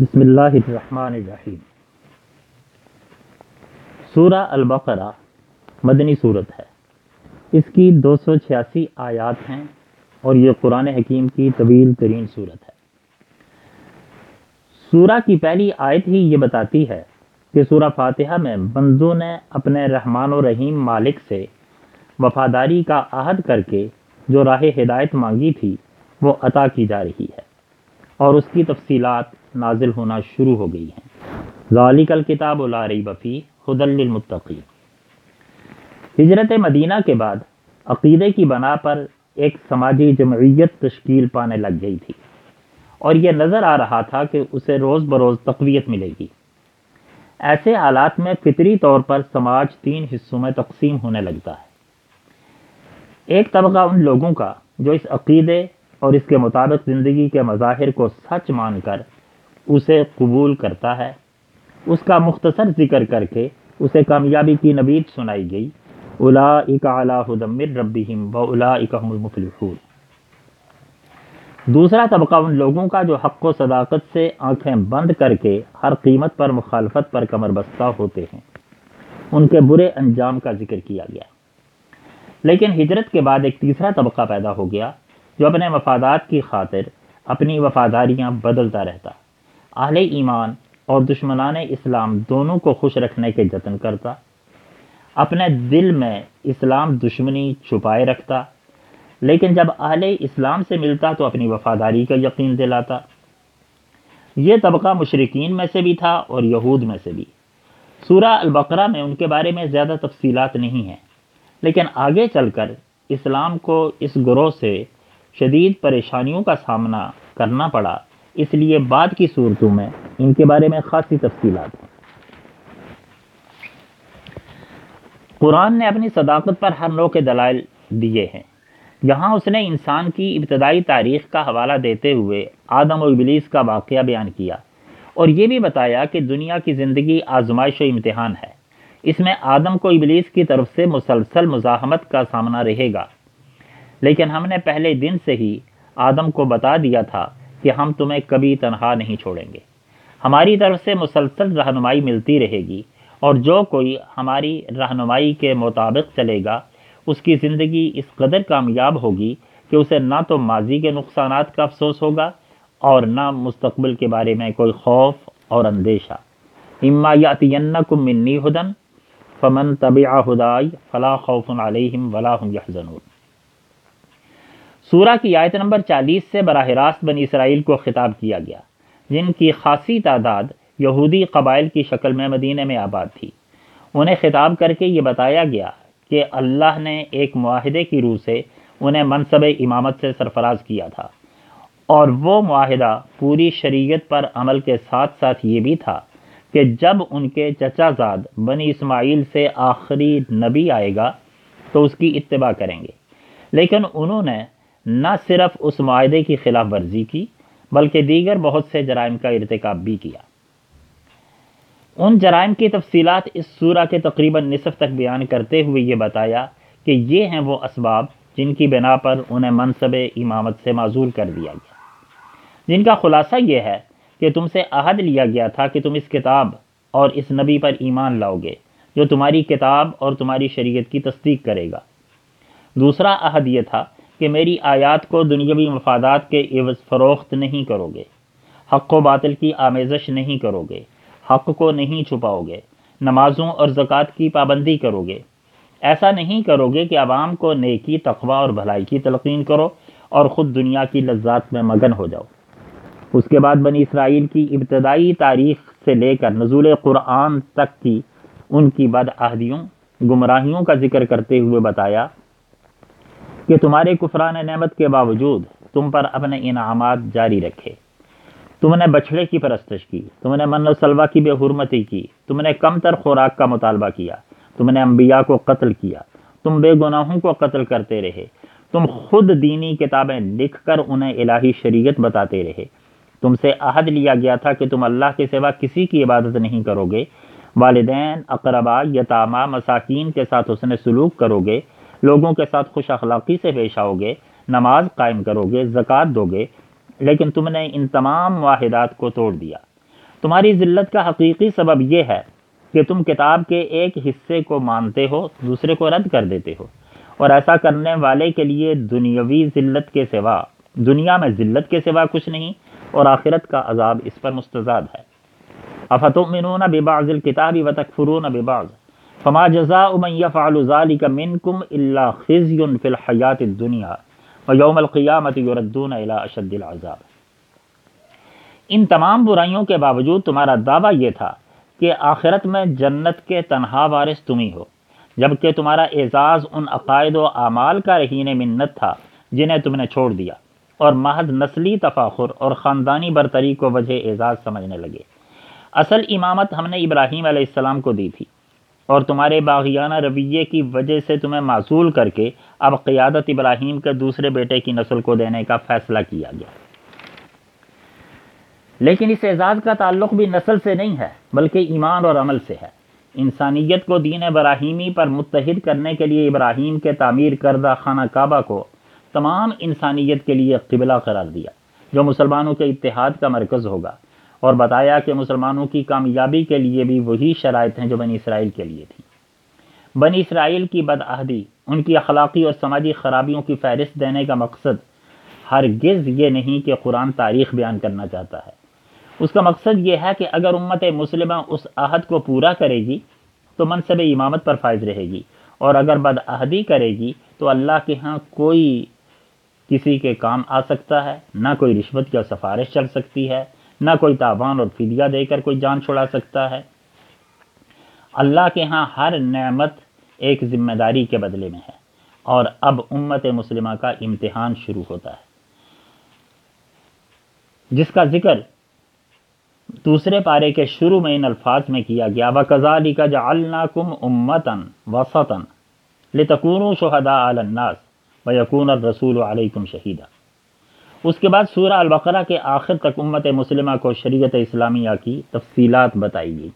بسم اللہ الرحمن الرحیم۔ سورہ البقرہ مدنی صورت ہے۔ اس کی دو سو چھیاسی آیات ہیں اور یہ قرآن حکیم کی طویل ترین صورت ہے۔ سورہ کی پہلی آیت ہی یہ بتاتی ہے کہ سورہ فاتحہ میں بندوں نے اپنے رحمان و رحیم مالک سے وفاداری کا عہد کر کے جو راہ ہدایت مانگی تھی وہ عطا کی جا رہی ہے اور اس کی تفصیلات نازل ہونا شروع ہو گئی ہیں۔ ذالک الکتاب لا ریب فی ہدل للمتقین۔ ہجرت مدینہ کے بعد عقیدے کی بنا پر ایک سماجی جمعیت تشکیل پانے لگ گئی تھی۔ اور یہ نظر آ رہا تھا کہ اسے روز بروز تقویت ملے گی۔ ایسے حالات میں فطری طور پر سماج تین حصوں میں تقسیم ہونے لگتا ہے۔ ایک طبقہ ان لوگوں کا جو اس عقیدے اور اس کے مطابق زندگی کے مظاہر کو سچ مان کر اسے قبول کرتا ہے۔ اس کا مختصر ذکر کر کے اسے کامیابی کی نبید سنائی گئی۔ الا اکا ہدمر ربیم و الا اکم المفلحون۔ دوسرا طبقہ ان لوگوں کا جو حق و صداقت سے آنکھیں بند کر کے ہر قیمت پر مخالفت پر کمر بستہ ہوتے ہیں۔ ان کے برے انجام کا ذکر کیا گیا۔ لیکن ہجرت کے بعد ایک تیسرا طبقہ پیدا ہو گیا جو اپنے مفادات کی خاطر اپنی وفاداریاں بدلتا رہتا۔ اہل ایمان اور دشمنان اسلام دونوں کو خوش رکھنے کے جتن کرتا، اپنے دل میں اسلام دشمنی چھپائے رکھتا، لیکن جب اہل اسلام سے ملتا تو اپنی وفاداری کا یقین دلاتا۔ یہ طبقہ مشرقین میں سے بھی تھا اور یہود میں سے بھی۔ سورہ البقرہ میں ان کے بارے میں زیادہ تفصیلات نہیں ہیں، لیکن آگے چل کر اسلام کو اس گروہ سے شدید پریشانیوں کا سامنا کرنا پڑا۔ اس لیے بعد کی صورتوں میں ان کے بارے میں خاصی تفصیلات ہیں۔ قرآن نے اپنی صداقت پر ہر نو کے دلائل دیے ہیں۔ یہاں اس نے انسان کی ابتدائی تاریخ کا حوالہ دیتے ہوئے آدم و ابلیس کا واقعہ بیان کیا اور یہ بھی بتایا کہ دنیا کی زندگی آزمائش و امتحان ہے۔ اس میں آدم کو ابلیس کی طرف سے مسلسل مزاحمت کا سامنا رہے گا۔ لیکن ہم نے پہلے دن سے ہی آدم کو بتا دیا تھا کہ ہم تمہیں کبھی تنہا نہیں چھوڑیں گے۔ ہماری طرف سے مسلسل رہنمائی ملتی رہے گی اور جو کوئی ہماری رہنمائی کے مطابق چلے گا، اس کی زندگی اس قدر کامیاب ہوگی کہ اسے نہ تو ماضی کے نقصانات کا افسوس ہوگا اور نہ مستقبل کے بارے میں کوئی خوف اور اندیشہ۔ اما یاتینکم منی ہدن فمن طبع ہدائی فلا خوف علیہم ولا هم يحزنون سورہ کی آیت نمبر چالیس سے براہ راست بنی اسرائیل کو خطاب کیا گیا، جن کی خاصی تعداد یہودی قبائل کی شکل میں مدینہ میں آباد تھی۔ انہیں خطاب کر کے یہ بتایا گیا کہ اللہ نے ایک معاہدے کی روح سے انہیں منصب امامت سے سرفراز کیا تھا۔ اور وہ معاہدہ پوری شریعت پر عمل کے ساتھ ساتھ یہ بھی تھا کہ جب ان کے چچا زاد بنی اسماعیل سے آخری نبی آئے گا تو اس کی اتباع کریں گے۔ لیکن انہوں نے نہ صرف اس معاہدے کی خلاف ورزی کی، بلکہ دیگر بہت سے جرائم کا ارتکاب بھی کیا۔ ان جرائم کی تفصیلات اس سورہ کے تقریباً نصف تک بیان کرتے ہوئے یہ بتایا کہ یہ ہیں وہ اسباب جن کی بنا پر انہیں منصب امامت سے معذور کر دیا گیا۔ جن کا خلاصہ یہ ہے کہ تم سے عہد لیا گیا تھا کہ تم اس کتاب اور اس نبی پر ایمان لاؤ گے، جو تمہاری کتاب اور تمہاری شریعت کی تصدیق کرے گا۔ دوسرا عہد یہ تھا کہ میری آیات کو دنیاوی مفادات کے عوض فروخت نہیں کرو گے۔ حق و باطل کی آمیزش نہیں کرو گے۔ حق کو نہیں چھپاؤ گے۔ نمازوں اور زکوٰۃ کی پابندی کرو گے۔ ایسا نہیں کرو گے کہ عوام کو نیکی، تقوی اور بھلائی کی تلقین کرو اور خود دنیا کی لذات میں مگن ہو جاؤ۔ اس کے بعد بنی اسرائیل کی ابتدائی تاریخ سے لے کر نزول قرآن تک کی ان کی بد عہدیوں گمراہیوں کا ذکر کرتے ہوئے بتایا کہ تمہارے کفران نعمت کے باوجود تم پر اپنے انعامات جاری رکھے۔ تم نے بچھڑے کی پرستش کی، تم نے من و سلوا کی بے حرمتی کی، تم نے کم تر خوراک کا مطالبہ کیا، تم نے انبیاء کو قتل کیا، تم بے گناہوں کو قتل کرتے رہے، تم خود دینی کتابیں لکھ کر انہیں الہی شریعت بتاتے رہے۔ تم سے عہد لیا گیا تھا کہ تم اللہ کے سوا کسی کی عبادت نہیں کرو گے۔ والدین اقربا یتامہ مساکین کے ساتھ حسن سلوک کرو گے۔ لوگوں کے ساتھ خوش اخلاقی سے پیش آؤ گے، نماز قائم کرو گے زکوٰۃ دو گے، لیکن تم نے ان تمام معاہدات کو توڑ دیا۔ تمہاری ذلت کا حقیقی سبب یہ ہے کہ تم کتاب کے ایک حصے کو مانتے ہو، دوسرے کو رد کر دیتے ہو۔ اور ایسا کرنے والے کے لیے دنیاوی ذلت کے سوا، دنیا میں ذلت کے سوا کچھ نہیں، اور آخرت کا عذاب اس پر مستضاد ہے۔ افتؤمنون ببعض الكتاب وتكفرون ببعض۔ فما جزاء من يفعل ذلك منكم الا خزي في الحياه الدنيا ويوم القيامه يردون الى اشد العذاب۔ ان تمام برائیوں کے باوجود تمہارا دعویٰ یہ تھا کہ آخرت میں جنت کے تنہا وارث تم ہی ہو، جبکہ تمہارا اعزاز ان عقائد و اعمال کا رہین منت تھا جنہیں تم نے چھوڑ دیا۔ اور محض نسلی تفاخر اور خاندانی برتری کو وجہ اعزاز سمجھنے لگے۔ اصل امامت ہم نے ابراہیم علیہ السلام کو دی تھی۔ اور تمہارے باغیانہ رویے کی وجہ سے تمہیں معذول کر کے اب قیادت ابراہیم کے دوسرے بیٹے کی نسل کو دینے کا فیصلہ کیا گیا۔ لیکن اس اعزاز کا تعلق بھی نسل سے نہیں ہے، بلکہ ایمان اور عمل سے ہے۔ انسانیت کو دین ابراہیمی پر متحد کرنے کے لیے ابراہیم کے تعمیر کردہ خانہ کعبہ کو تمام انسانیت کے لیے قبلہ قرار دیا، جو مسلمانوں کے اتحاد کا مرکز ہوگا۔ اور بتایا کہ مسلمانوں کی کامیابی کے لیے بھی وہی شرائط ہیں جو بنی اسرائیل کے لیے تھیں۔ بنی اسرائیل کی بدعہدی، ان کی اخلاقی اور سماجی خرابیوں کی فہرست دینے کا مقصد ہرگز یہ نہیں کہ قرآن تاریخ بیان کرنا چاہتا ہے۔ اس کا مقصد یہ ہے کہ اگر امت مسلمہ اس عہد کو پورا کرے گی، تو منصب امامت پر فائز رہے گی۔ اور اگر بدعہدی کرے گی، تو اللہ کے ہاں کوئی کسی کے کام آ سکتا ہے، نہ کوئی رشوت یا سفارش چل سکتی ہے۔ نہ کوئی تاوان اور فدیہ دے کر کوئی جان چھڑا سکتا ہے۔ اللہ کے ہاں ہر نعمت ایک ذمہ داری کے بدلے میں ہے اور اب امت مسلمہ کا امتحان شروع ہوتا ہے۔ جس کا ذکر دوسرے پارے کے شروع میں ان الفاظ میں کیا گیا و کزالی کا جا کم امتن وسطن لتکون شہدا الناس و یقون الرسول علیکم شہیدہ اس کے بعد سورہ البقرہ کے آخر تک امت مسلمہ کو شریعت اسلامیہ کی تفصیلات بتائی گئی